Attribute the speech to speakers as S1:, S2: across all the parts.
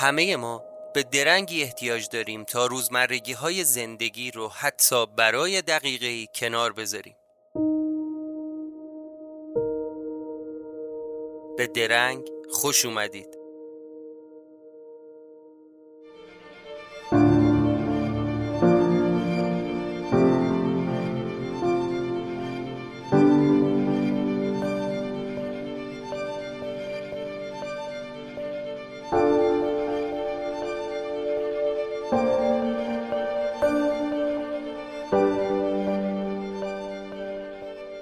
S1: همه ما به درنگی احتیاج داریم تا روزمرگی های زندگی رو حتی برای دقیقه کنار بذاریم. به درنگ خوش اومدید.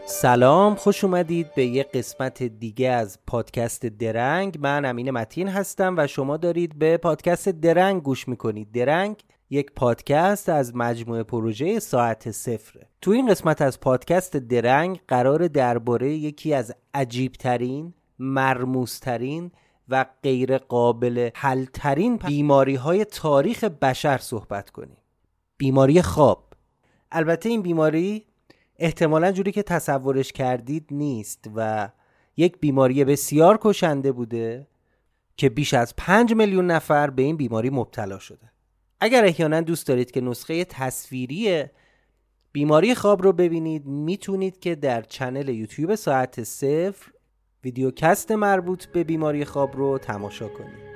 S2: سلام خوش اومدید به یه قسمت دیگه از پادکست درنگ. من امین متین هستم و شما دارید به پادکست درنگ گوش می‌کنید. درنگ یک پادکست از مجموعه پروژه ساعت صفره تو این قسمت از پادکست درنگ قرار درباره یکی از عجیبترین مرموزترین و غیر قابل حلترین بیماری های تاریخ بشر صحبت کنیم. بیماری خواب. البته این بیماری احتمالا جوری که تصورش کردید نیست و یک بیماری بسیار کشنده بوده که بیش از 5 میلیون نفر به این بیماری مبتلا شده. اگر احیانا دوست دارید که نسخه تصویری بیماری خواب رو ببینید می‌تونید که در چنل یوتیوب ساعت صفر ویدیوکست مربوط به بیماری خواب رو تماشا کنید.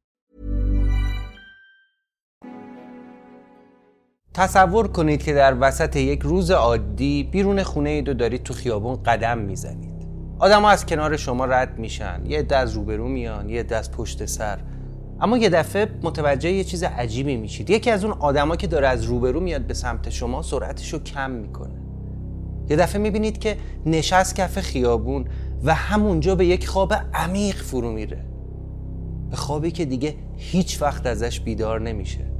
S2: تصور کنید که در وسط یک روز عادی بیرون خونه اید و دارید تو خیابون قدم می‌زنید. آدم از کنار شما رد میشن. یه عده از روبرو میان یه عده از پشت سر. اما یه دفعه متوجه یه چیز عجیبی میشید. یکی از اون آدما که داره از روبرو میاد به سمت شما سرعتش رو کم می‌کنه. یه دفعه می‌بینید که نشست کف خیابون و همونجا به یک خواب عمیق فرو میره. به خوابی که دیگه هیچ وقت ازش بیدار نمیشه.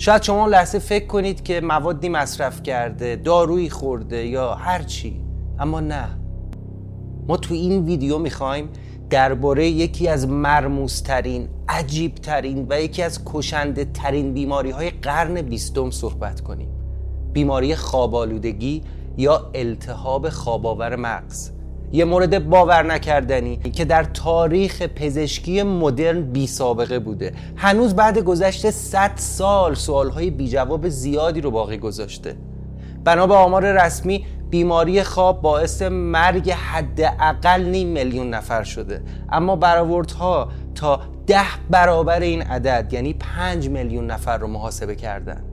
S2: شاید شما لحظه فکر کنید که موادی مصرف کرده دارویی خورده یا هر چی. اما نه. ما تو این ویدیو می‌خوایم درباره یکی از مرموزترین عجیبترین و یکی از کشنده ترین بیماری های قرن بیستم صحبت کنیم. بیماری خوابالودگی یا التهاب خواباور مغز. یه مورد باور نکردنی که در تاریخ پزشکی مدرن بی سابقه بوده. هنوز بعد گذشت 100 سال سوالهای بی جواب زیادی رو باقی گذاشته. بنا به آمار رسمی بیماری خواب باعث مرگ حداقل نیم میلیون نفر شده. اما برآوردها تا ده برابر این عدد یعنی پنج میلیون نفر رو محاسبه کردن.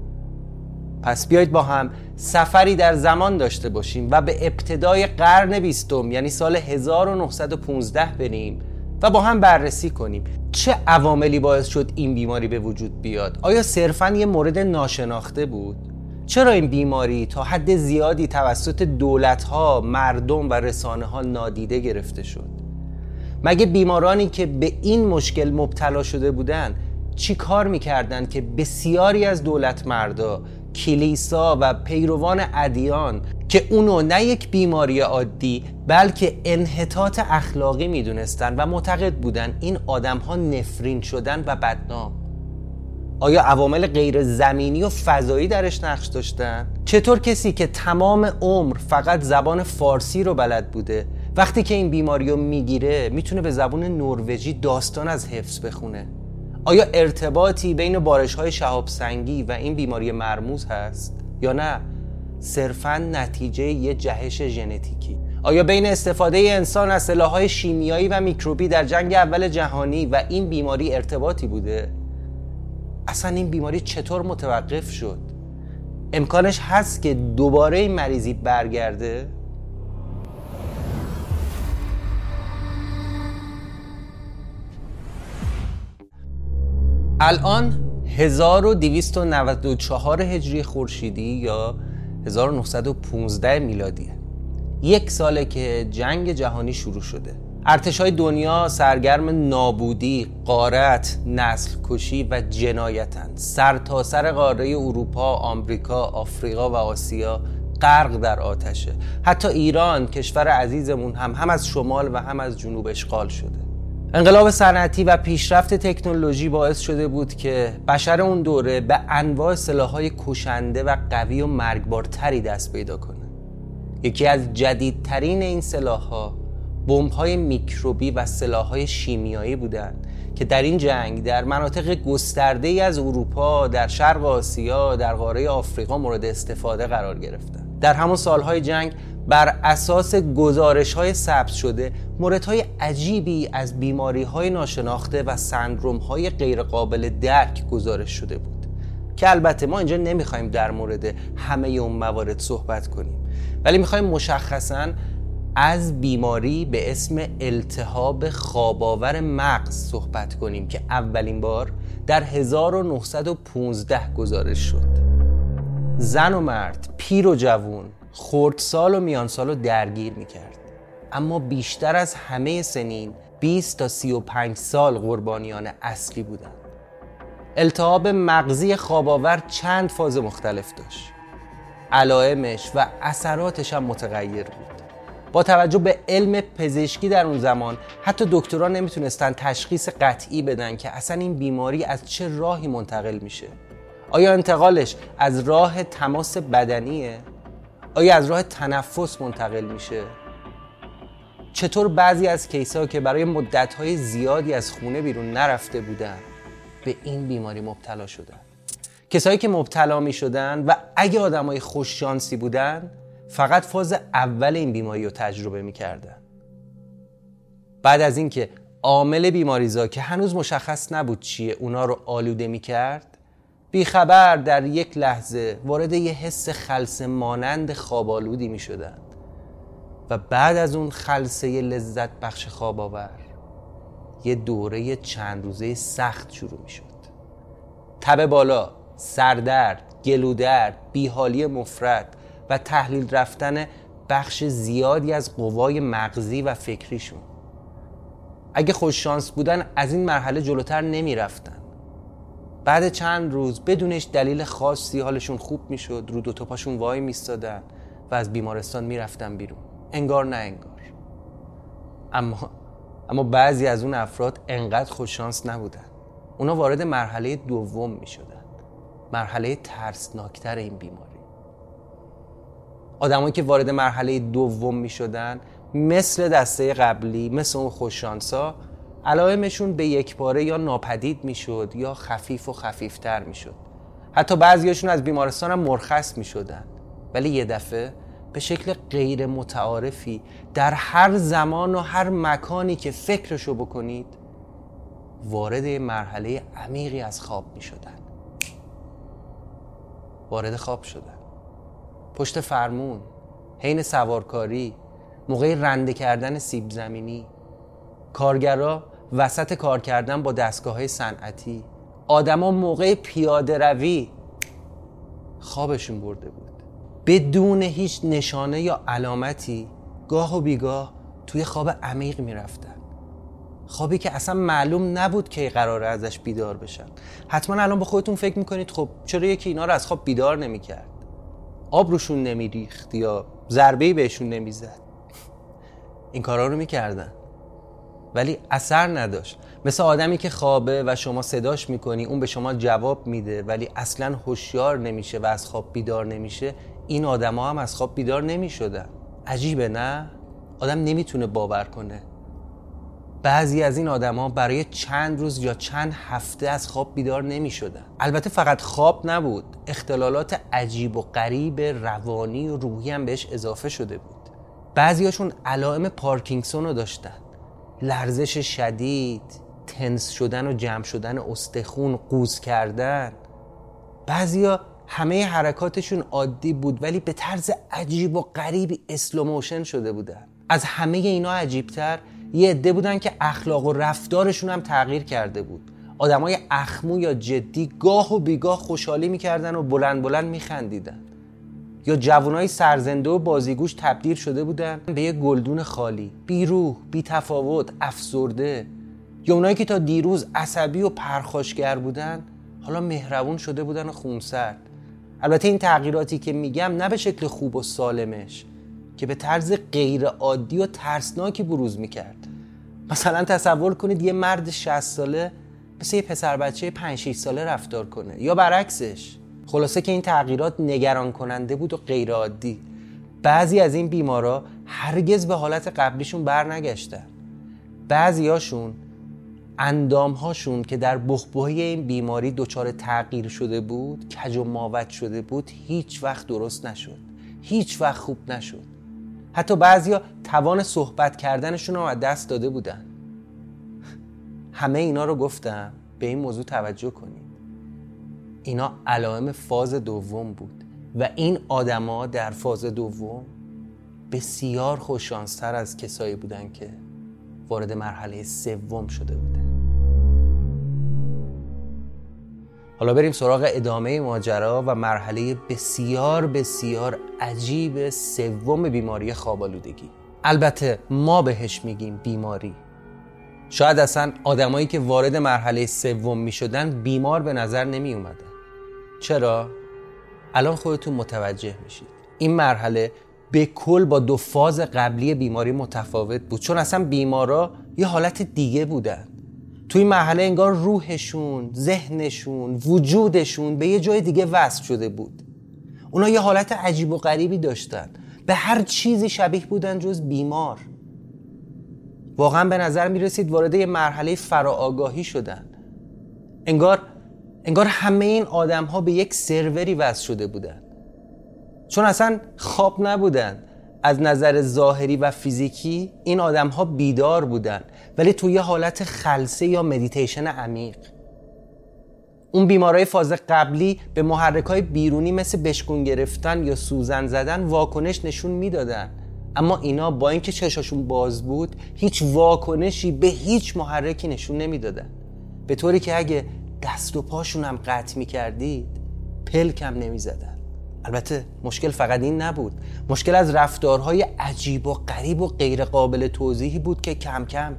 S2: پس بیایید با هم سفری در زمان داشته باشیم و به ابتدای قرن بیستم یعنی سال 1915 بریم و با هم بررسی کنیم. چه عواملی باعث شد این بیماری به وجود بیاد؟ آیا صرفا یه مورد ناشناخته بود؟ چرا این بیماری تا حد زیادی توسط دولتها، مردم و رسانه ها نادیده گرفته شد؟ مگه بیمارانی که به این مشکل مبتلا شده بودند چی کار می‌کردن که بسیاری از دولت مردا کلیسا و پیروان ادیان که اونو نه یک بیماری عادی بلکه انحطاط اخلاقی می‌دونستن و معتقد بودن این آدم ها نفرین شدن و بدنام آیا عوامل غیر زمینی و فضایی درش نقش داشتن؟ چطور کسی که تمام عمر فقط زبان فارسی رو بلد بوده وقتی که این بیماری رو می‌گیره می‌تونه به زبان نروژی داستان از حفظ بخونه آیا ارتباطی بین بارش های شهاب سنگی و این بیماری مرموز هست یا نه؟ صرفا نتیجه یه جهش ژنتیکی. آیا بین استفاده انسان از سلاحهای شیمیایی و میکروبی در جنگ اول جهانی و این بیماری ارتباطی بوده؟ اصلا این بیماری چطور متوقف شد؟ امکانش هست که دوباره این مریضی برگرده؟ الان 1294 هجری خورشیدی یا 1915 میلادیه. یک ساله که جنگ جهانی شروع شده. ارتش های دنیا سرگرم نابودی، قارت، نسل کشی و جنایتن. سر تا سر قاره اروپا، آمریکا، آفریقا و آسیا غرق در آتشه. حتی ایران کشور عزیزمون هم هم از شمال و هم از جنوب اشغال شده. انقلاب صنعتی و پیشرفت تکنولوژی باعث شده بود که بشر اون دوره به انواع سلاحهای کشنده و قوی و مرگبارتری دست پیدا کنه یکی از جدیدترین این سلاحها بمب‌های میکروبی و سلاحهای شیمیایی بودند که در این جنگ در مناطق گسترده ای از اروپا، در شرق آسیا، در قاره آفریقا مورد استفاده قرار گرفتند. در همون سالهای جنگ بر اساس گزارش های ثبت شده موردهای عجیبی از بیماری های ناشناخته و سندروم های غیرقابل درک گزارش شده بود. که البته ما اینجا نمی‌خوایم در مورد همه اون موارد صحبت کنیم ولی می‌خوایم مشخصا از بیماری به اسم التهاب خواباور مغز صحبت کنیم که اولین بار در 1915 گزارش شد. زن و مرد، پیر و جوون، خردسال و میانسال رو درگیر می‌کرد. اما بیشتر از همه سنین 20 تا 35 سال قربانیان اصلی بودند. التهاب مغزی خواباور چند فاز مختلف داشت. علائمش و اثراتش هم متغیر بود. با توجه به علم پزشکی در اون زمان حتی دکتران نمی‌تونستن تشخیص قطعی بدن که اصلا این بیماری از چه راهی منتقل میشه. آیا انتقالش از راه تماس بدنیه؟ آیا از راه تنفس منتقل میشه؟ چطور بعضی از کیس ها که برای مدت های زیادی از خونه بیرون نرفته بودن به این بیماری مبتلا شدن؟ کسایی که مبتلا می شدن و اگه آدم های خوش شانسی بودن فقط فاز اول این بیماری رو تجربه می کردن. بعد از اینکه عامل بیماریزا که هنوز مشخص نبود چیه اونا رو آلوده می کرد بیخبر در یک لحظه وارد یه حس خلصه مانند خوابالودی می شدن و بعد از اون خلصه لذت بخش خواب آور یه دوره چند روزه سخت شروع می شد تب بالا، سردرد، گلودرد، بیحالی مفرد و تحلیل رفتن بخش زیادی از قوای مغزی و فکریشون. اگه خوششانس بودن از این مرحله جلوتر نمی رفتن بعد چند روز بدونش دلیل خاصی حالشون خوب می‌شد رو دو پاشون وای میستادن و از بیمارستان می‌رفتن بیرون. انگار نه انگار. اما اما بعضی از اون افراد انقدر خوششانس نبودن. اونا وارد مرحله دوم می شدن مرحله ترسناکتر این بیماری. آدمایی که وارد مرحله دوم می شدن مثل دسته قبلی مثل اون خوششانسا علائمشون به یک باره یا ناپدید می‌شد یا خفیف و خفیفتر می‌شد. حتی بعضیاشون از بیمارستان هم مرخص می شدن ولی یه دفعه به شکل غیر متعارفی در هر زمان و هر مکانی که فکرشو بکنید وارد مرحله عمیقی از خواب می شدن وارد خواب شدن. پشت فرمون حین سوارکاری موقع رنده کردن سیب زمینی. کارگرا وسط کار کردن با دستگاه های صنعتی. آدما موقع پیاده روی خوابشون برده بود. بدون هیچ نشانه یا علامتی گاه و بیگاه توی خواب عمیق می‌رفتن. خوابی که اصلا معلوم نبود که قراره ازش بیدار بشن. حتما الان با خودتون فکر می‌کنید خب چرا یکی اینا رو از خواب بیدار نمی‌کرد؟ آب روشون نمیریخت یا ضربه بهشون نمی‌زد؟ این کارا رو می‌کردن. ولی اثر نداشت. مثل آدمی که خوابه و شما صداش می‌کنی اون به شما جواب میده ولی اصلا هوشیار نمیشه و از خواب بیدار نمیشه. این آدما هم از خواب بیدار نمی‌شدن. عجیبه نه؟ آدم نمی‌تونه باور کنه. بعضی از این آدما برای چند روز یا چند هفته از خواب بیدار نمی شدن. البته فقط خواب نبود اختلالات عجیب و غریب روانی و روحی هم بهش اضافه شده بود. بعضیاشون علائم پارکینگسون رو داشتن. لرزش شدید tense شدن و جمع شدن استخون قوز کردن. بعضیا همه حرکاتشون عادی بود ولی به طرز عجیب و غریبی اسلوموشن شده بودن. از همه اینا عجیبتر یه عده بودن که اخلاق و رفتارشون هم تغییر کرده بود. آدمای اخمو یا جدی گاه و بیگاه خوشحالی می‌کردن و بلند بلند میخندیدن. یا جوانای سرزنده و بازیگوش تبدیل شده بودن به یه گلدون خالی. بیروح بی تفاوت افسرده. یا اونایی که تا دیروز عصبی و پرخاشگر بودن حالا مهربون شده بودن و خونسرد. البته این تغییراتی که میگم نه به شکل خوب و سالمش که به طرز غیر عادی و ترسناکی بروز می‌کرد. مثلا تصور کنید یه مرد 60 ساله مثل یه پسر بچه 5 6 ساله رفتار کنه. یا برعکسش. خلاصه که این تغییرات نگران کننده بود و غیر عادی بعضی از این بیمارا هرگز به حالت قبلیشون برنگشتن. بعضیاشون اندامهاشون که در بخبوهای این بیماری دچار تغییر شده بود کج و ماوت شده بود هیچ وقت درست نشد. هیچ وقت خوب نشد. حتی بعضیا توان صحبت کردنشون رو از دست داده بودن. همه اینا رو گفتم به این موضوع توجه کنید. اینا علائم فاز دوم بود. و این آدما در فاز دوم بسیار خوششانستر از کسایی بودن که وارد مرحله سوم شده بودن. حالا بریم سراغ ادامه ماجرا و مرحله بسیار بسیار عجیب سوم بیماری خوابالودگی البته ما بهش میگیم بیماری. شاید اصلا آدمایی که وارد مرحله سوم می شدن بیمار به نظر نمی اومده چرا؟ الان خودتون متوجه میشید. این مرحله به کل با دو فاز قبلی بیماری متفاوت بود. چون اصلا بیمارا یه حالت دیگه بودن. توی مرحله انگار روحشون، ذهنشون، وجودشون به یه جای دیگه وصل شده بود. اونا یه حالت عجیب و غریبی داشتن. به هر چیزی شبیه بودن جز بیمار. واقعا به نظر می رسید وارد یه مرحله فراآگاهی شدن. انگار انگار همه این آدم ها به یک سروری وصل شده بودن. چون اصلا خواب نبودن. از نظر ظاهری و فیزیکی این آدم ها بیدار بودن. ولی توی یه حالت خلصه یا مدیتیشن عمیق. اون بیمارای فاز قبلی به محرک های بیرونی مثل بشکون گرفتن یا سوزن زدن واکنش نشون می‌دادن. اما اینا با اینکه چشاشون باز بود هیچ واکنشی به هیچ محرکی نشون نمی‌دادن. به طوری که اگه دست و پاشون هم قطع می کردید پلکم نمی زدن. البته مشکل فقط این نبود. مشکل از رفتارهای عجیب و غریب و غیر قابل توضیحی بود که کم کم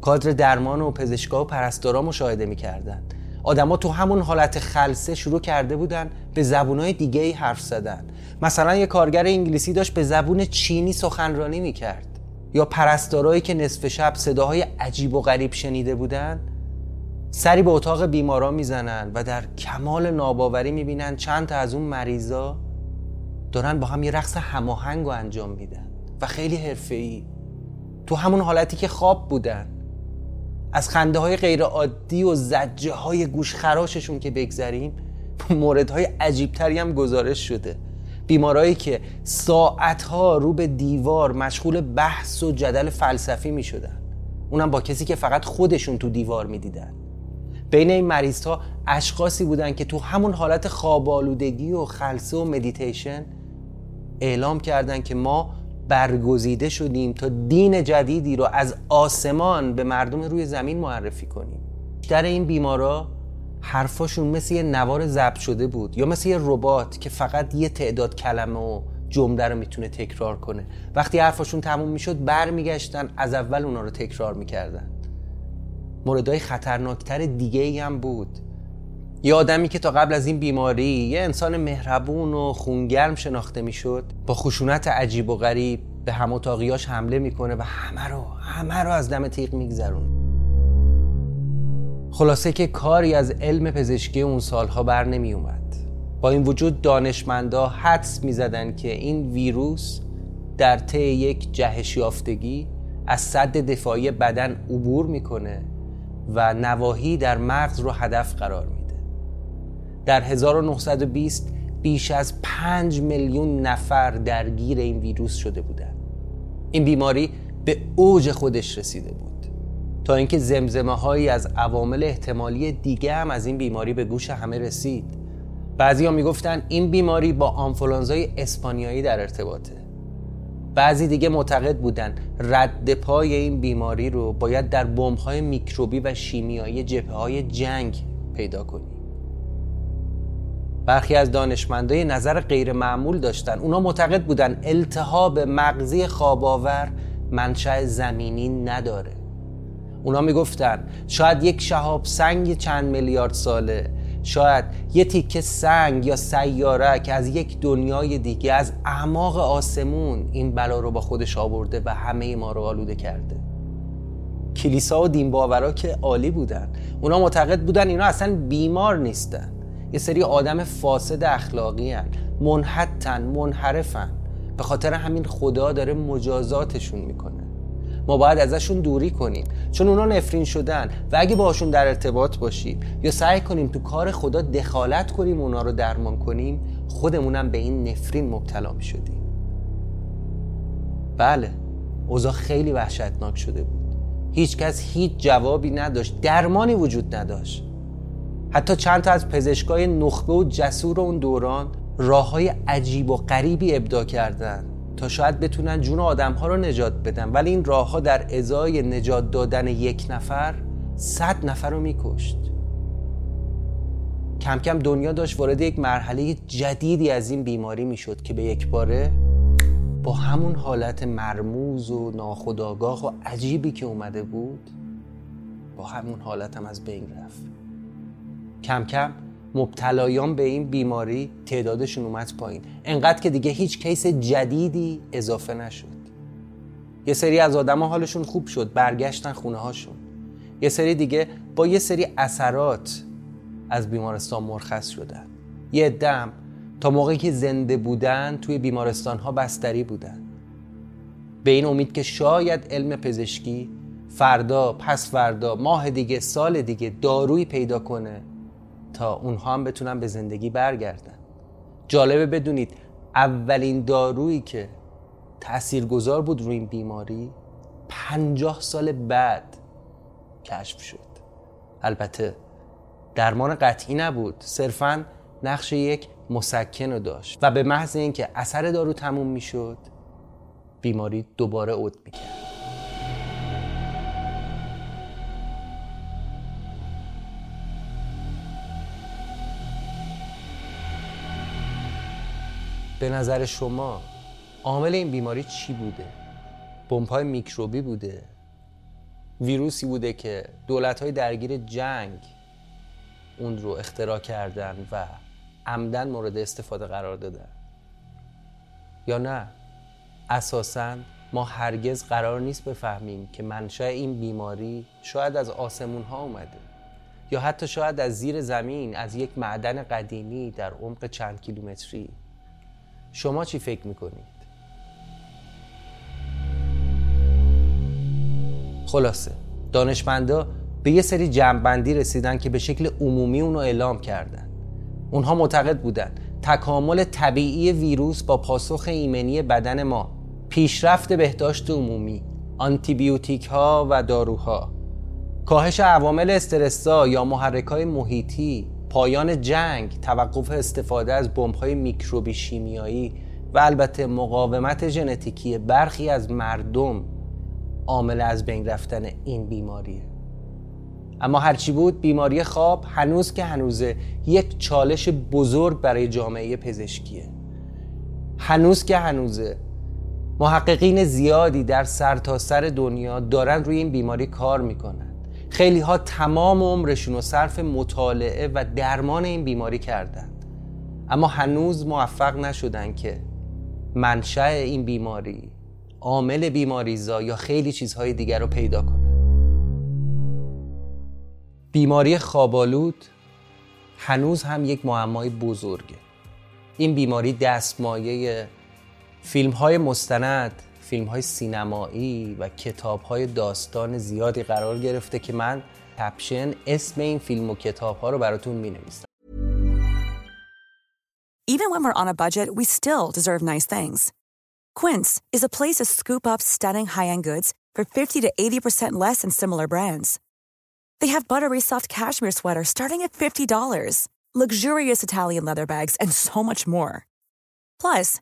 S2: کادر درمان و پزشکا و پرستارا مشاهده می‌کردن. آدما تو همون حالت خلصه شروع کرده بودن به زبونهای دیگه ای حرف زدن. مثلا یه کارگر انگلیسی داشت به زبون چینی سخنرانی می‌کرد. یا پرستارایی که نصف شب صداهای عجیب و غریب شنیده بودن سری به اتاق بیمارا می‌زنن و در کمال ناباوری می‌بینن چند تا از اون مریضا دارن با هم یه رقص هماهنگ رو انجام میدن و خیلی حرفه‌ای. تو همون حالتی که خواب بودن. از خنده های غیر عادی و زجه های گوش خراششون که بگذریم مورد های عجیب تری هم گزارش شده. بیمارایی که ساعتها رو به دیوار مشغول بحث و جدل فلسفی می شدن اونم با کسی که فقط خودشون تو دیوار می دیدن. بین این مریض ها اشخاصی بودن که تو همون حالت خوابالودگی و خلصه و مدیتیشن اعلام کردن که ما برگزیده شدیم تا دین جدیدی رو از آسمان به مردم روی زمین معرفی کنیم. در این بیمارا حرفاشون مثل یه نوار ضبط شده بود یا مثل یه ربات که فقط یه تعداد کلمه و جمله رو می‌تونه تکرار کنه. وقتی حرفاشون تموم می‌شد برمیگشتن از اول اونا رو تکرار می‌کردن. موردهای خطرناکتر دیگه ای هم بود. یه آدمی که تا قبل از این بیماری یه انسان مهربون و خونگرم شناخته می‌شد با خشونت عجیب و غریب به هم اتاقیاش حمله می‌کنه و همه رو همه رو از دم تیغ میگذرون خلاصه که کاری از علم پزشکی اون سالها بر نمی اومد با این وجود دانشمندا حدس می‌زدن که این ویروس در طی یک جهش یافتگی از صد دفاعی بدن عبور می‌کنه و نواحی در مغز رو هدف قرار میده. در 1920 بیش از 5 میلیون نفر درگیر این ویروس شده بودند. این بیماری به اوج خودش رسیده بود. تا اینکه زمزمه هایی از عوامل احتمالی دیگه هم از این بیماری به گوش همه رسید. بعضی ها می‌گفتن این بیماری با آنفولانزای اسپانیایی در ارتباطه. بعضی دیگه معتقد بودن رد پای این بیماری رو باید در بمب های میکروبی و شیمیایی جبهه های جنگ پیدا کنیم. برخی از دانشمندای نظر غیر معمول داشتن. اونا معتقد بودن التهاب مغزی خواباور منشأ زمینی نداره. اونا می‌گفتن شاید یک شهاب سنگ چند میلیارد ساله شاید یه تیکه سنگ یا سیاره که از یک دنیای دیگه از اعماق آسمون این بلا رو با خودش آورده و همه ما رو آلوده کرده. کلیسا و دین باورا که عالی بودن. اونا معتقد بودن اینا اصلا بیمار نیستن. یه سری آدم فاسد اخلاقی هن. منحتن منحرفن. به خاطر همین خدا داره مجازاتشون می‌کنه. ما باید ازشون دوری کنیم. چون اونا نفرین شدن و اگه باشون در ارتباط باشیم یا سعی کنیم تو کار خدا دخالت کنیم اونا رو درمان کنیم خودمونم به این نفرین مبتلا می شدیم بله اوضاع خیلی وحشتناک شده بود. هیچکس هیچ جوابی نداشت درمانی وجود نداشت. حتی چند تا از پزشکای نخبه و جسور اون دوران راه های عجیب و غریبی ابدا کردن. تا شاید بتونن جون آدم ها رو نجات بدن. ولی این راه ها در ازای نجات دادن یک نفر صد نفر رو میکشت. کم کم دنیا داشت وارد یک مرحله جدیدی از این بیماری می‌شد که به یک باره با همون حالت مرموز و ناخداگاه و عجیبی که اومده بود با همون حالت هم از بین رفت. کم کم مبتلایان به این بیماری تعدادشون اومد پایین. انقدر که دیگه هیچ کیس جدیدی اضافه نشد. یه سری از آدما حالشون خوب شد برگشتن خونه هاشون یه سری دیگه با یه سری اثرات از بیمارستان مرخص شدن. یه دم تا موقعی که زنده بودن توی بیمارستان ها بستری بودن. به این امید که شاید علم پزشکی فردا پس فردا ماه دیگه سال دیگه دارویی پیدا کنه اونها هم بتونن به زندگی برگردن. جالبه بدونید اولین دارویی که تاثیرگذار بود روی این بیماری پنجاه سال بعد کشف شد. البته درمان قطعی نبود صرفا نقش یک مسکن رو داشت و به محض اینکه اثر دارو تموم می‌شد بیماری دوباره عود می‌کرد. به نظر شما عامل این بیماری چی بوده؟ بمب‌های میکروبی بوده؟ ویروسی بوده که دولت‌های درگیر جنگ اون رو اختراع کردن و عمدن مورد استفاده قرار دادن یا نه اساسا ما هرگز قرار نیست بفهمیم که منشأ این بیماری شاید از آسمون ها اومده یا حتی شاید از زیر زمین از یک معدن قدیمی در عمق چند کیلومتری شما چی فکر می‌کنید؟ خلاصه دانشمندا به یه سری جمعبندی رسیدن که به شکل عمومی اونو اعلام کردن اونها معتقد بودن تکامل طبیعی ویروس با پاسخ ایمنی بدن ما پیشرفت بهداشت عمومی آنتیبیوتیک ها و داروها کاهش عوامل استرسا یا محرک های محیطی پایان جنگ توقف استفاده از بمب های میکروبی شیمیایی و البته مقاومت ژنتیکی برخی از مردم عامل از بین رفتن این بیماریه اما هرچی بود بیماری خواب هنوز که هنوزه یک چالش بزرگ برای جامعه پزشکیه. هنوز که هنوزه محققین زیادی در سرتاسر سر دنیا دارن روی این بیماری کار می‌کنن. خیلی ها تمام عمرشون رو صرف مطالعه و درمان این بیماری کردند. اما هنوز موفق نشدن که منشأ این بیماری عامل بیماریزا یا خیلی چیزهای دیگر رو پیدا کنن. بیماری خوابالود هنوز هم یک معمای بزرگه. این بیماری دستمایه فیلم های مستند فیلم های سینمایی و کتاب های داستان زیادی قرار گرفته که من کپشن اسم این فیلم و کتاب ها رو براتون می نویسم
S3: Even when we're on a budget, we still deserve nice things. Quince is a place to scoop up stunning high-end goods for 50 to 80% less than similar brands. They have buttery soft cashmere sweaters starting at $50, luxurious Italian leather bags, and so much more. Plus,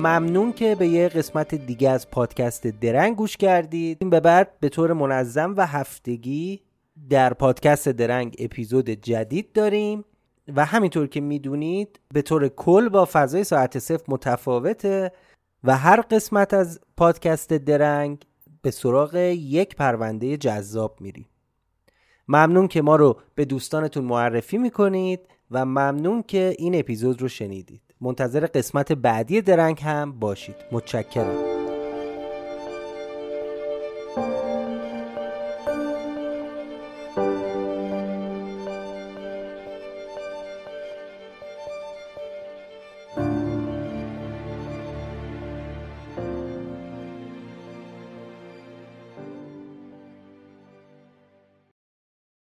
S2: ممنون که به یه قسمت دیگه از پادکست درنگ گوش کردید. این به بعد به طور منظم و هفتگی در پادکست درنگ اپیزود جدید داریم و همینطور که می‌دونید به طور کل با فضای ساعت صفر متفاوته و هر قسمت از پادکست درنگ به سراغ یک پرونده جذاب میریم. ممنون که ما رو به دوستانتون معرفی می‌کنید و ممنون که این اپیزود رو شنیدید. منتظر قسمت بعدی درنگ هم باشید. متشکرم.